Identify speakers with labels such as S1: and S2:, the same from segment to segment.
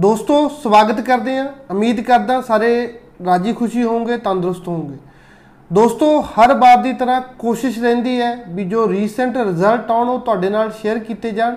S1: ਦੋਸਤੋ, ਸਵਾਗਤ ਕਰਦੇ ਹਾਂ। ਉਮੀਦ ਕਰਦਾ ਸਾਰੇ ਰਾਜੀ ਖੁਸ਼ੀ ਹੋਵੋਗੇ, ਤੰਦਰੁਸਤ ਹੋਵੋਗੇ। ਦੋਸਤੋ, ਹਰ ਵਾਰ ਦੀ ਤਰ੍ਹਾਂ ਕੋਸ਼ਿਸ਼ ਰਹਿੰਦੀ ਹੈ ਵੀ ਜੋ ਰੀਸੈਂਟ ਰਿਜ਼ਲਟ ਆਉਣ, ਉਹ ਤੁਹਾਡੇ ਨਾਲ ਸ਼ੇਅਰ ਕੀਤੇ ਜਾਣ,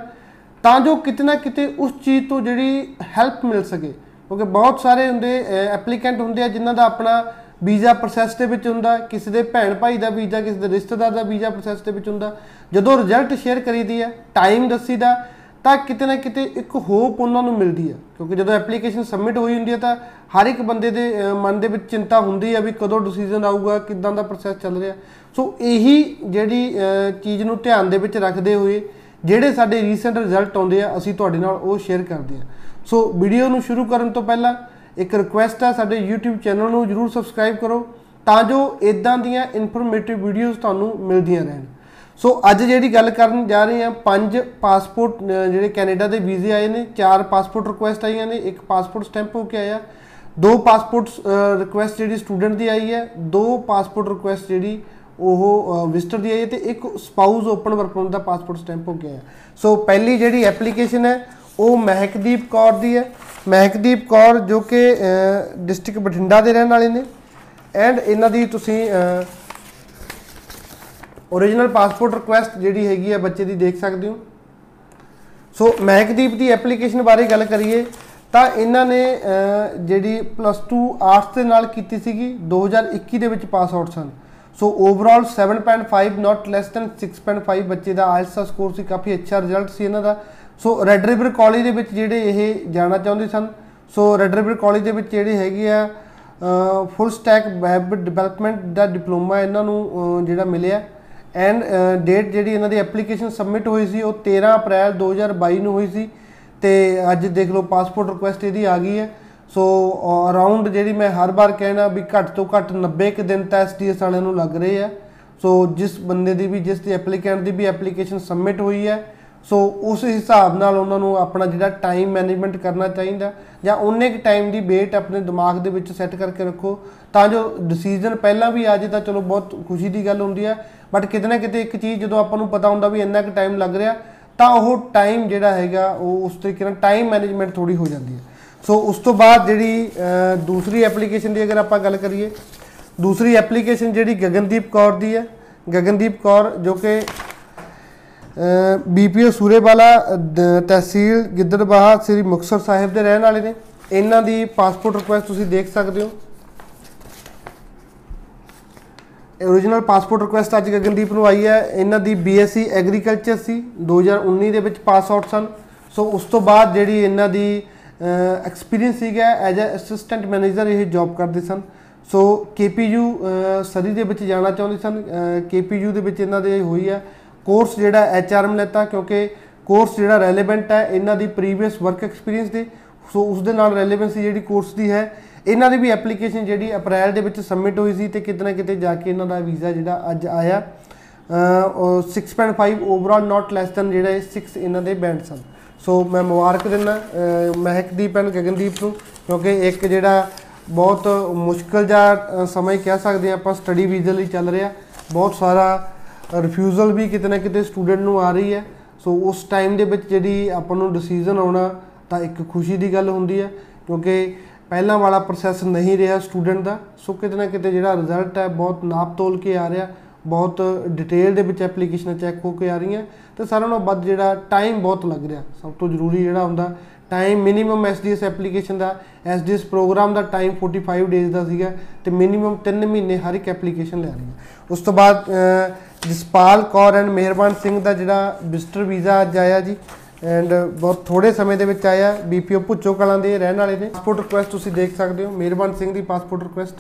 S1: ਤਾਂ ਜੋ ਕਿਤੇ ਨਾ ਕਿਤੇ ਉਸ ਚੀਜ਼ ਤੋਂ ਜਿਹੜੀ ਹੈਲਪ ਮਿਲ ਸਕੇ। ਕਿਉਂਕਿ ਬਹੁਤ ਸਾਰੇ ਹੁੰਦੇ ਐਪਲੀਕੈਂਟ ਹੁੰਦੇ ਆ ਜਿਨ੍ਹਾਂ ਦਾ ਆਪਣਾ ਵੀਜ਼ਾ ਪ੍ਰੋਸੈਸ ਦੇ ਵਿੱਚ ਹੁੰਦਾ, ਕਿਸੇ ਦੇ ਭੈਣ ਭਾਈ ਦਾ ਵੀਜ਼ਾ, ਕਿਸੇ ਦੇ ਰਿਸ਼ਤੇਦਾਰ ਦਾ ਵੀਜ਼ਾ ਪ੍ਰੋਸੈਸ ਦੇ ਵਿੱਚ ਹੁੰਦਾ। ਜਦੋਂ ਰਿਜ਼ਲਟ ਸ਼ੇਅਰ ਕਰੀਦੀ ਹੈ ਟਾਈਮ ਦੱਸੀਦਾ ਤਾਂ ਕਿਤੇ ਨਾ ਕਿਤੇ ਇੱਕ ਹੋਪ ਉਹਨਾਂ ਨੂੰ ਮਿਲਦੀ ਹੈ। ਕਿਉਂਕਿ ਜਦੋਂ ਐਪਲੀਕੇਸ਼ਨ ਸਬਮਿਟ ਹੋਈ ਹੁੰਦੀ ਹੈ ਤਾਂ ਹਰ ਇੱਕ ਬੰਦੇ ਦੇ ਅਹ, ਮਨ ਦੇ ਵਿੱਚ ਚਿੰਤਾ ਹੁੰਦੀ ਹੈ ਵੀ ਕਦੋਂ ਡਿਸੀਜਨ ਆਊਗਾ ਕਿਦਾਂ ਦਾ ਪ੍ਰੋਸੈਸ ਚੱਲ ਰਿਹਾ। ਸੋ ਇਹੀ ਜਿਹੜੀ ਅਹ, ਚੀਜ਼ ਨੂੰ ਧਿਆਨ ਦੇ ਵਿੱਚ ਰੱਖਦੇ ਹੋਏ ਜਿਹੜੇ ਸਾਡੇ ਰੀਸੈਂਟ ਰਿਜ਼ਲਟ ਆਉਂਦੇ ਆ ਅਸੀਂ ਤੁਹਾਡੇ ਨਾਲ ਉਹ ਸ਼ੇਅਰ ਕਰਦੇ ਆ ਸੋ ਵੀਡੀਓ ਨੂੰ ਸ਼ੁਰੂ ਕਰਨ ਤੋਂ ਪਹਿਲਾਂ ਇੱਕ ਰਿਕੁਐਸਟ ਹੈ ਸਾਡੇ YouTube ਚੈਨਲ ਨੂੰ ਜਰੂਰ ਸਬਸਕ੍ਰਾਈਬ ਕਰੋ ਤਾਂ ਜੋ ਇਦਾਂ ਦੀਆਂ ਇਨਫੋਰਮੇਟਿਵ ਵੀਡੀਓਜ਼ ਤੁਹਾਨੂੰ ਮਿਲਦੀਆਂ ਰਹਿਣ। ਸੋ ਅੱਜ ਜਿਹੜੀ ਗੱਲ ਕਰਨ ਜਾ ਰਹੇ ਹਾਂ ਪੰਜ ਪਾਸਪੋਰਟ ਅਹ, ਜਿਹੜੇ ਕੈਨੇਡਾ ਦੇ ਵੀਜ਼ੇ ਆਏ ਨੇ ਚਾਰ ਪਾਸਪੋਰਟ ਰਿਕੁਐਸਟ ਆਈਆਂ ਨੇ ਇੱਕ ਪਾਸਪੋਰਟ ਸਟੈਂਪ ਹੋ ਕੇ ਆਇਆ ਦੋ ਪਾਸਪੋਰਟ ਰਿਕੁਐਸਟ ਜਿਹੜੀ ਸਟੂਡੈਂਟ ਦੀ ਆਈ ਹੈ ਦੋ ਪਾਸਪੋਰਟ ਰਿਕੁਐਸਟ ਜਿਹੜੀ ਉਹ ਵਿਜ਼ਟਰ ਦੀ ਆਈ ਹੈ ਤੇ ਇੱਕ ਸਪਾਊਸ ਓਪਨ ਵਰਕ ਪਰਮਿਟ ਦਾ ਪਾਸਪੋਰਟ ਸਟੈਂਪ ਹੋ ਕੇ ਆਇਆ। ਸੋ ਪਹਿਲੀ ਜਿਹੜੀ ਐਪਲੀਕੇਸ਼ਨ ਹੈ ਉਹ ਮਹਿਕਦੀਪ ਕੌਰ ਦੀ ਹੈ। ਮਹਿਕਦੀਪ ਕੌਰ ਜੋ ਕਿ ਡਿਸਟ੍ਰਿਕਟ ਬਠਿੰਡਾ ਦੇ ਰਹਿਣ ਵਾਲੇ ਨੇ। ਐਂਡ ਇਹਨਾਂ ਦੀ ਤੁਸੀਂ ਅਹ, ਓਰੀਜਨਲ ਪਾਸਪੋਰਟ ਰਿਕੁਐਸਟ ਜਿਹੜੀ ਹੈਗੀ ਆ ਬੱਚੇ ਦੀ ਦੇਖ ਸਕਦੇ ਹੋ। ਸੋ ਮਹਿਕਦੀਪ ਦੀ ਐਪਲੀਕੇਸ਼ਨ ਬਾਰੇ ਗੱਲ ਕਰੀਏ ਤਾਂ ਇਹਨਾਂ ਨੇ ਅਹ, ਜਿਹੜੀ ਪਲੱਸ 2 ਆਰਟਸ ਦੇ ਨਾਲ ਕੀਤੀ ਸੀਗੀ 2021 ਦੇ ਵਿੱਚ pass out son. So overall 7.5 not less than 6.5 ਬੱਚੇ ਦਾ ਆਇਲਸ ਦਾ ਸਕੋਰ ਸੀ ਕਾਫੀ ਅੱਛਾ ਰਿਜ਼ਲਟ ਸੀ ਇਹਨਾਂ ਦਾ। ਸੋ ਰੈੱਡ ਰਿਵਰ ਕਾਲਜ ਦੇ ਵਿੱਚ ਜਿਹੜੇ ਇਹ ਜਾਣਾ ਚਾਹੁੰਦੇ ਸਨ ਸੋ ਰੈੱਡ ਰਿਵਰ ਕਾਲਜ ਦੇ ਵਿੱਚ ਜਿਹੜੇ ਹੈਗੇ ਆ ਫੁੱਲ ਸਟੈਕ ਵੈਬ ਡਿਵੈਲਪਮੈਂਟ ਦਾ ਡਿਪਲੋਮਾ ਇਹਨਾਂ ਨੂੰ ਅਹ, ਜਿਹੜਾ ਮਿਲਿਆ। ਐਂਡ ਡੇਟ uh, ਜਿਹੜੀ ਇਹਨਾਂ ਦੀ ਐਪਲੀਕੇਸ਼ਨ ਸਬਮਿਟ ਹੋਈ ਸੀ, ਉਹ 13 ਅਪ੍ਰੈਲ 2022 ਨੂੰ ਹੋਈ ਸੀ। ਤੇ ਅੱਜ ਦੇਖ ਲਓ ਪਾਸਪੋਰਟ ਰਿਕੁਐਸਟ ਇਹਦੀ ਆ ਗਈ ਹੈ। ਸੋ ਅਰਾਊਂਡ ਜਿਹੜੀ ਮੈਂ ਹਰ ਵਾਰ ਕਹਿਣਾ ਵੀ ਘੱਟ ਤੋਂ ਘੱਟ 90 ਕੁ ਦਿਨ ਤਾਂ ਐਸਡੀਐਸ ਵਾਲਿਆਂ ਨੂੰ ਲੱਗ ਰਹੇ ਆ। ਸੋ ਜਿਸ ਬੰਦੇ ਦੀ ਵੀ, ਜਿਸ ਦੀ ਐਪਲੀਕੈਂਟ ਦੀ ਵੀ ਐਪਲੀਕੇਸ਼ਨ ਸਬਮਿਟ ਹੋਈ ਹੈ ਸੋ ਉਸ ਹਿਸਾਬ ਨਾਲ ਉਹਨਾਂ ਨੂੰ ਆਪਣਾ ਜਿਹੜਾ ਟਾਈਮ ਮੈਨੇਜਮੈਂਟ ਕਰਨਾ ਚਾਹੀਦਾ ਜਾਂ ਉਹਨੇ ਕੁ ਟਾਈਮ ਦੀ ਵੇਟ ਆਪਣੇ ਦਿਮਾਗ ਦੇ ਵਿੱਚ ਸੈੱਟ ਕਰਕੇ ਰੱਖੋ ਤਾਂ ਜੋ ਡਿਸੀਜਨ ਪਹਿਲਾਂ ਵੀ ਆ ਜੇ ਤਾਂ ਚਲੋ ਬਹੁਤ ਖੁਸ਼ੀ ਦੀ ਗੱਲ ਹੁੰਦੀ ਹੈ। ਬਟ ਕਿਤੇ ਨਾ ਕਿਤੇ ਇੱਕ ਚੀਜ਼ ਜਦੋਂ ਆਪਾਂ ਨੂੰ ਪਤਾ ਹੁੰਦਾ ਵੀ ਇੰਨਾ ਕੁ ਟਾਈਮ ਲੱਗ ਰਿਹਾ ਤਾਂ ਉਹ ਟਾਈਮ ਜਿਹੜਾ ਹੈਗਾ ਉਹ ਉਸ ਤਰੀਕੇ ਨਾਲ ਟਾਈਮ ਮੈਨੇਜਮੈਂਟ ਥੋੜੀ ਹੋ ਜਾਂਦੀ ਹੈ। ਸੋ ਉਸ ਤੋਂ ਬਾਅਦ ਜਿਹੜੀ ਅਹ, ਦੂਸਰੀ ਐਪਲੀਕੇਸ਼ਨ ਦੀ ਅਗਰ ਆਪਾਂ ਗੱਲ ਕਰੀਏ ਦੂਸਰੀ ਐਪਲੀਕੇਸ਼ਨ ਜਿਹੜੀ ਗਗਨਦੀਪ ਕੌਰ ਦੀ ਹੈ। ਗਗਨਦੀਪ ਕੌਰ ਜੋ ਕਿ ਬੀਪੀਓ ਸੂਰੇਵਾਲਾ ਦ- ਤਹਿਸੀਲ ਗਿੱਦੜਬਾਹਾ ਸ੍ਰੀ ਮੁਕਤਸਰ ਸਾਹਿਬ ਦੇ ਰਹਿਣ ਵਾਲੇ ਨੇ। ਇਹਨਾਂ ਦੀ ਪਾਸਪੋਰਟ ਰਿਕੁਐਸਟ ਤੁਸੀਂ ਦੇਖ ਸਕਦੇ ਹੋ। ਓਰੀਜਨਲ ਪਾਸਪੋਰਟ ਰਿਕੁਐਸਟ ਅੱਜ ਗਗਨਦੀਪ ਨੂੰ ਆਈ ਹੈ। ਇਹਨਾਂ ਦੀ ਬੀਐਸਸੀ ਐਗਰੀਕਲਚਰ ਸੀ। 2019 ਦੇ ਵਿੱਚ ਪਾਸ ਆਊਟ ਸਨ। ਸੋ ਉਸ ਤੋਂ ਬਾਅਦ ਜਿਹੜੀ ਇਹਨਾਂ ਦੀ ਐਕਸਪੀਰੀਅੰਸ ਸੀਗਾ ਐਜ਼ ਅ ਅਸਿਸਟੈਂਟ ਮੈਨੇਜਰ ਇਹ ਜੌਬ ਕਰਦੇ ਸਨ। ਸੋ ਕੇਪੀਯੂ ਸਰੀ ਦੇ ਵਿੱਚ ਜਾਣਾ ਚਾਹੁੰਦੇ ਸਨ। ਕੇਪੀਯੂ ਦੇ ਵਿੱਚ ਇਹਨਾਂ ਦੇ ਹੋਈ ਹੈ। ਕੋਰਸ ਜਿਹੜਾ ਐਚਆਰਐਮ ਲੈਤਾ ਕਿਉਂਕਿ ਕੋਰਸ ਜਿਹੜਾ ਰੈਲੇਵੈਂਟ ਹੈ ਇਹਨਾਂ ਦੀ ਪ੍ਰੀਵੀਅਸ ਵਰਕ ਐਕਸਪੀਰੀਅੰਸ ਦੇ ਸੋ ਉਸ ਦੇ ਨਾਲ ਰੈਲੇਵੈਂਸੀ ਜਿਹੜੀ ਕੋਰਸ ਦੀ ਹੈ ਇਹਨਾਂ ਦੀ ਵੀ ਐਪਲੀਕੇਸ਼ਨ ਜਿਹੜੀ ਅਪ੍ਰੈਲ ਦੇ ਵਿੱਚ ਸਬਮਿਟ ਹੋਈ ਸੀ ਤੇ ਕਿਤੇ ਨਾ ਕਿਤੇ ਜਾ ਕੇ ਇਹਨਾਂ ਦਾ ਵੀਜ਼ਾ ਜਿਹੜਾ ਅੱਜ ਆਇਆ। ਅਹ, ਉਹ 6.5 ਓਵਰਆਲ ਨਾਟ ਲੈਸ ਦੈਨ ਜਿਹੜਾ ਇਹ 6 ਇਹਨਾਂ ਦੇ ਬੈਂਡ ਸਨ। ਸੋ ਮੈਂ ਮੁਬਾਰਕ ਦਿੰਦਾ ਅਹ, ਮਹਿਕਦੀਪ ਐਂਡ ਗਗਨਦੀਪ ਨੂੰ ਕਿਉਂਕਿ ਇੱਕ ਜਿਹੜਾ ਬਹੁਤ ਮੁਸ਼ਕਲ ਜਿਹਾ ਸਮਾਂ ਹੀ ਕਹਿ ਸਕਦੇ ਹਾਂ ਆਪਾਂ ਸਟੱਡੀ ਵੀਜ਼ਾ ਲਈ ਚੱਲ ਰਿਹਾ। ਬਹੁਤ ਸਾਰਾ ਰਿਫਿਊਜ਼ਲ ਵੀ ਕਿਤੇ ਨਾ ਕਿਤੇ ਸਟੂਡੈਂਟ ਨੂੰ ਆ ਰਹੀ ਹੈ। ਸੋ ਉਸ ਟਾਈਮ ਦੇ ਵਿੱਚ ਜਿਹੜੀ ਆਪਾਂ ਨੂੰ ਡਿਸੀਜਨ ਆਉਣਾ ਤਾਂ ਇੱਕ ਖੁਸ਼ੀ ਦੀ ਗੱਲ ਹੁੰਦੀ ਹੈ ਕਿਉਂਕਿ ਪਹਿਲਾਂ ਵਾਲਾ ਪ੍ਰੋਸੈਸ ਨਹੀਂ ਰਿਹਾ ਸਟੂਡੈਂਟ ਦਾ। ਸੋ ਕਿਤੇ ਨਾ ਕਿਤੇ ਜਿਹੜਾ ਰਿਜ਼ਲਟ ਹੈ ਬਹੁਤ ਨਾਪ ਤੋਲ ਕੇ ਆ ਰਿਹਾ ਬਹੁਤ ਡਿਟੇਲ ਦੇ ਵਿੱਚ ਐਪਲੀਕੇਸ਼ਨਾਂ ਚੈੱਕ ਹੋ ਕੇ ਆ ਰਹੀਆਂ। ਤੇ ਸਾਰਿਆਂ ਨਾਲੋਂ ਵੱਧ ਜਿਹੜਾ ਟਾਈਮ ਬਹੁਤ ਲੱਗ ਰਿਹਾ। ਸਭ ਤੋਂ ਜ਼ਰੂਰੀ ਜਿਹੜਾ ਹੁੰਦਾ ਟਾਈਮ ਮਿਨੀਮਮ ਐਸਡੀਐਸ ਐਪਲੀਕੇਸ਼ਨ ਦਾ ਐਸਡੀਐਸ ਪ੍ਰੋਗਰਾਮ ਦਾ ਟਾਈਮ 45 ਡੇਜ਼ ਦਾ ਸੀਗਾ ਤੇ ਮਿਨੀਮਮ 3 ਮਹੀਨੇ ਹਰ ਇੱਕ ਐਪਲੀਕੇਸ਼ਨ ਲੈ ਰਹੀ ਹੈ ਉਸ ਤੋਂ ਬਾਅਦ ਅਹ, ਜਸਪਾਲ ਕੌਰ ਐਂਡ ਮਿਹਰਬਾਨ ਸਿੰਘ ਦਾ ਜਿਹੜਾ ਵਿਜ਼ਟਰ ਵੀਜ਼ਾ ਅੱਜ ਆਇਆ ਜੀ ਐਂਡ ਬਹੁਤ ਥੋੜੇ ਸਮੇਂ ਦੇ ਵਿੱਚ ਆਇਆ ਬੀਪੀਓ ਭੁੱਚੋ ਕਲਾਂ ਦੇ ਰਹਿਣ ਵਾਲੇ ਨੇ। ਪਾਸਪੋਰਟ ਰਿਕੁਐਸਟ ਤੁਸੀਂ ਦੇਖ ਸਕਦੇ ਹੋ, ਮਿਹਰਬਾਨ ਸਿੰਘ ਦੀ passport request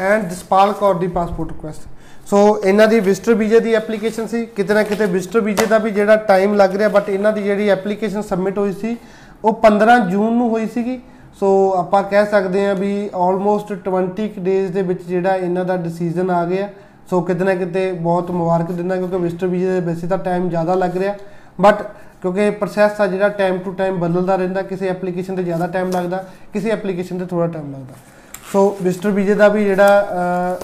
S1: and Jaspal Kaur the passport request so ਇਹਨਾਂ ਦੀ ਵਿਜ਼ਟਰ ਵੀਜ਼ੇ ਦੀ ਐਪਲੀਕੇਸ਼ਨ ਸੀ, ਕਿਤੇ ਨਾ ਕਿਤੇ ਵਿਜ਼ਟਰ ਵੀਜ਼ੇ ਦਾ ਵੀ ਜਿਹੜਾ ਟਾਈਮ ਲੱਗ ਰਿਹਾ ਬਟ ਇਹਨਾਂ ਦੀ ਜਿਹੜੀ ਐਪਲੀਕੇਸ਼ਨ ਸਬਮਿਟ ਹੋਈ ਸੀ, ਉਹ 15 ਜੂਨ ਨੂੰ ਹੋਈ ਸੀਗੀ। ਸੋ ਆਪਾਂ ਕਹਿ ਸਕਦੇ ਹਾਂ ਵੀ ਆਲਮੋਸਟ 20 ਡੇਜ਼ ਦੇ ਵਿੱਚ ਜਿਹੜਾ ਇਹਨਾਂ ਦਾ ਡਿਸੀਜਨ ਆ ਗਿਆ। ਸੋ ਕਿਤੇ ਨਾ ਕਿਤੇ ਬਹੁਤ ਮੁਬਾਰਕ ਦਿੰਦਾ ਕਿਉਂਕਿ ਵਿਜ਼ਟਰ ਵੀਜ਼ੇ ਦੇ ਵੈਸੇ ਤਾਂ ਟਾਈਮ ਜ਼ਿਆਦਾ ਲੱਗ ਰਿਹਾ। ਬਟ ਕਿਉਂਕਿ ਪ੍ਰੋਸੈਸ ਆ ਜਿਹੜਾ ਟਾਈਮ ਟੂ ਟਾਈਮ ਬਦਲਦਾ ਰਹਿੰਦਾ, ਕਿਸੇ ਐਪਲੀਕੇਸ਼ਨ ਤੇ ਜ਼ਿਆਦਾ ਟਾਈਮ ਲੱਗਦਾ, ਕਿਸੇ ਐਪਲੀਕੇਸ਼ਨ ਤੇ ਥੋੜਾ ਟਾਈਮ ਲੱਗਦਾ। ਸੋ ਵਿਜ਼ਟਰ ਵੀਜ਼ੇ ਦਾ ਵੀ ਜਿਹੜਾ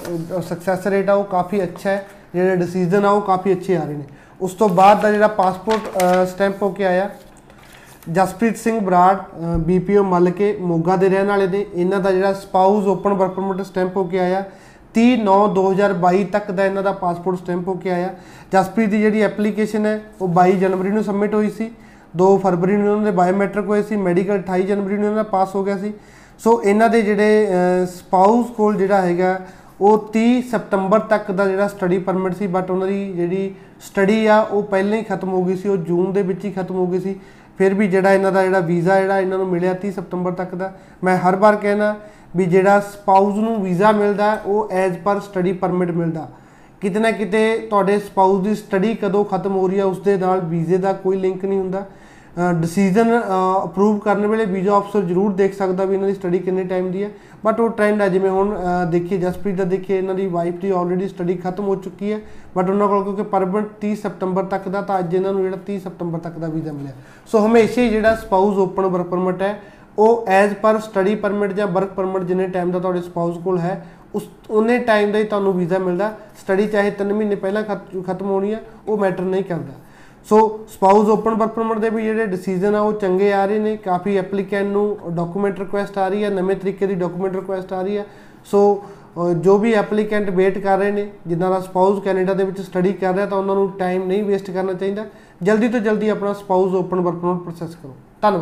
S1: ਸਕਸੈਸ ਰੇਟ ਆ ਉਹ ਕਾਫੀ ਅੱਛਾ ਹੈ। ਜਿਹੜੇ ਡਿਸੀਜਨ ਆ ਉਹ ਕਾਫੀ ਅੱਛੇ ਆ ਰਹੇ ਨੇ। ਉਸ ਤੋਂ ਬਾਅਦ ਦਾ ਜਿਹੜਾ ਪਾਸਪੋਰਟ ਸਟੈਂਪ ਹੋ ਕੇ ਆਇਆ। ਜਸਪ੍ਰੀਤ ਸਿੰਘ ਬਰਾੜ ਬੀਪੀਓ ਮੱਲ ਕੇ ਮੋਗਾ ਦੇ ਰਹਿਣ ਵਾਲੇ ਨੇ। ਇਹਨਾਂ ਦਾ ਜਿਹੜਾ spouse open work permit stamp ਹੋ ਕੇ ਆਇਆ। 30 9 2022 ਤੱਕ ਦਾ ਇਹਨਾਂ ਦਾ ਪਾਸਪੋਰਟ ਸਟੈਂਪ ਹੋ ਕੇ ਆਇਆ। ਜਸਪ੍ਰੀਤ ਦੀ ਜਿਹੜੀ ਐਪਲੀਕੇਸ਼ਨ ਹੈ, ਉਹ 22 ਜਨਵਰੀ ਨੂੰ ਸਬਮਿਟ ਹੋਈ ਸੀ। 2 ਫਰਵਰੀ ਨੂੰ ਉਹਨਾਂ ਦੇ ਬਾਇਓਮੈਟ੍ਰਿਕ ਹੋਏ ਸੀ। ਮੈਡੀਕਲ 28 ਜਨਵਰੀ ਨੂੰ ਇਹਨਾਂ ਦਾ ਪਾਸ ਹੋ ਗਿਆ ਸੀ। ਸੋ ਇਹਨਾਂ ਦੇ ਜਿਹੜੇ ਸਪਾਊਸ ਕੋਲ ਜਿਹੜਾ ਹੈਗਾ, ਉਹ 30 ਸਤੰਬਰ ਤੱਕ ਦਾ ਜਿਹੜਾ ਸਟੱਡੀ ਪਰਮਿਟ ਸੀ। ਬਟ ਉਹਨਾਂ ਦੀ ਜਿਹੜੀ ਸਟੱਡੀ ਆ, ਉਹ ਪਹਿਲਾਂ ਹੀ ਖਤਮ ਹੋ ਗਈ ਸੀ। ਉਹ ਜੂਨ ਦੇ ਵਿੱਚ ਹੀ ਖਤਮ ਹੋ ਗਈ ਸੀ। ਫਿਰ ਵੀ ਜਿਹੜਾ ਇਹਨਾਂ ਦਾ ਜਿਹੜਾ ਵੀਜ਼ਾ ਜਿਹੜਾ ਇਹਨਾਂ ਨੂੰ ਮਿਲਿਆ 30 ਸਤੰਬਰ ਤੱਕ ਦਾ ਮੈਂ ਹਰ ਵਾਰ ਕਹਿਣਾ ਵੀ ਜਿਹੜਾ ਸਪਾਊਸ ਨੂੰ ਵੀਜ਼ਾ ਮਿਲਦਾ ਹੈ, ਉਹ ਐਜ਼ ਪਰ ਸਟੱਡੀ ਪਰਮਿਟ ਮਿਲਦਾ। ਕਿਤੇ ਨਾ ਕਿਤੇ ਤੁਹਾਡੇ ਸਪਾਊਸ ਦੀ ਸਟੱਡੀ ਕਦੋਂ ਖਤਮ ਹੋ ਰਹੀ ਹੈ ਉਸ ਦੇ ਨਾਲ ਵੀਜ਼ੇ ਦਾ ਕੋਈ ਲਿੰਕ ਨਹੀਂ ਹੁੰਦਾ। ਡਿਸੀਜਨ ਅਪਰੂਵ ਕਰਨ ਵੇਲੇ ਵੀਜ਼ਾ ਅਫਸਰ ਜ਼ਰੂਰ ਦੇਖ ਸਕਦਾ ਵੀ ਇਹਨਾਂ ਦੀ ਸਟੱਡੀ ਕਿੰਨੇ ਟਾਈਮ ਦੀ ਹੈ। ਬਟ ਉਹ ਟ੍ਰੈਂਡ ਹੈ ਜਿਵੇਂ ਹੁਣ ਅਹ, ਦੇਖੀਏ ਜਸਪ੍ਰੀਤ ਦਾ ਦੇਖੀਏ ਇਹਨਾਂ ਦੀ ਵਾਈਫ ਦੀ ਆਲਰੇਡੀ ਸਟੱਡੀ ਖਤਮ ਹੋ ਚੁੱਕੀ ਹੈ। ਬਟ ਉਹਨਾਂ ਕੋਲ ਕਿਉਂਕਿ ਪਰਮਿਟ 30 ਸਤੰਬਰ ਤੱਕ ਦਾ ਤਾਂ ਅੱਜ ਇਹਨਾਂ ਨੂੰ ਜਿਹੜਾ 30 ਸਤੰਬਰ ਤੱਕ ਦਾ ਵੀਜ਼ਾ ਮਿਲਿਆ। ਸੋ ਹਮੇਸ਼ਾ ਹੀ ਜਿਹੜਾ ਸਪਾਊਸ ਓਪਨ ਵਰਕ ਪਰਮਿਟ ਹੈ ਉਹ ਐਜ਼ ਪਰ ਸਟੱਡੀ ਪਰਮਿਟ ਜਾਂ ਵਰਕ ਪਰਮਿਟ ਜਿੰਨੇ ਟਾਈਮ ਦਾ ਤੁਹਾਡੇ ਸਪਾਊਸ ਕੋਲ ਹੈ ਉਸ ਉਹਨੇ ਟਾਈਮ ਦਾ ਹੀ ਤੁਹਾਨੂੰ ਵੀਜ਼ਾ ਮਿਲਦਾ। ਸਟੱਡੀ ਚਾਹੇ 3 ਮਹੀਨੇ ਪਹਿਲਾਂ ਖਤ- ਖਤਮ ਹੋਣੀ ਹੈ ਉਹ ਮੈਟਰ ਨਹੀਂ ਕਰਦਾ। So spouse open work permit ਦੇ ਵੀ ਜਿਹੜੇ ਡਿਸੀਜਨ ਆ ਉਹ ਚੰਗੇ ਆ ਰਹੇ ਨੇ ਕਾਫੀ ਐਪਲੀਕੈਂਟ ਨੂੰ ਡਾਕੂਮੈਂਟ ਰਿਕੁਐਸਟ ਆ ਰਹੀ ਹੈ ਨਵੇਂ ਤਰੀਕੇ ਦੀ ਡਾਕੂਮੈਂਟ ਰਿਕੁਐਸਟ ਆ ਰਹੀ ਹੈ ਸੋ ਅ, ਜੋ ਵੀ ਐਪਲੀਕੈਂਟ ਵੇਟ ਕਰ ਰਹੇ ਨੇ ਜਿਨ੍ਹਾਂ ਦਾ ਸਪਾਊਸ ਕੈਨੇਡਾ ਦੇ ਵਿੱਚ ਸਟੱਡੀ ਕਰ ਰਿਹਾ ਤਾਂ ਉਹਨਾਂ ਨੂੰ ਟਾਈਮ ਨਹੀਂ ਵੇਸਟ ਕਰਨਾ ਚਾਹੀਦਾ। ਜਲਦੀ ਤੋਂ ਜਲਦੀ ਆਪਣਾ spouse open work permit process ਕਰੋ। ਧੰਨਵਾਦ।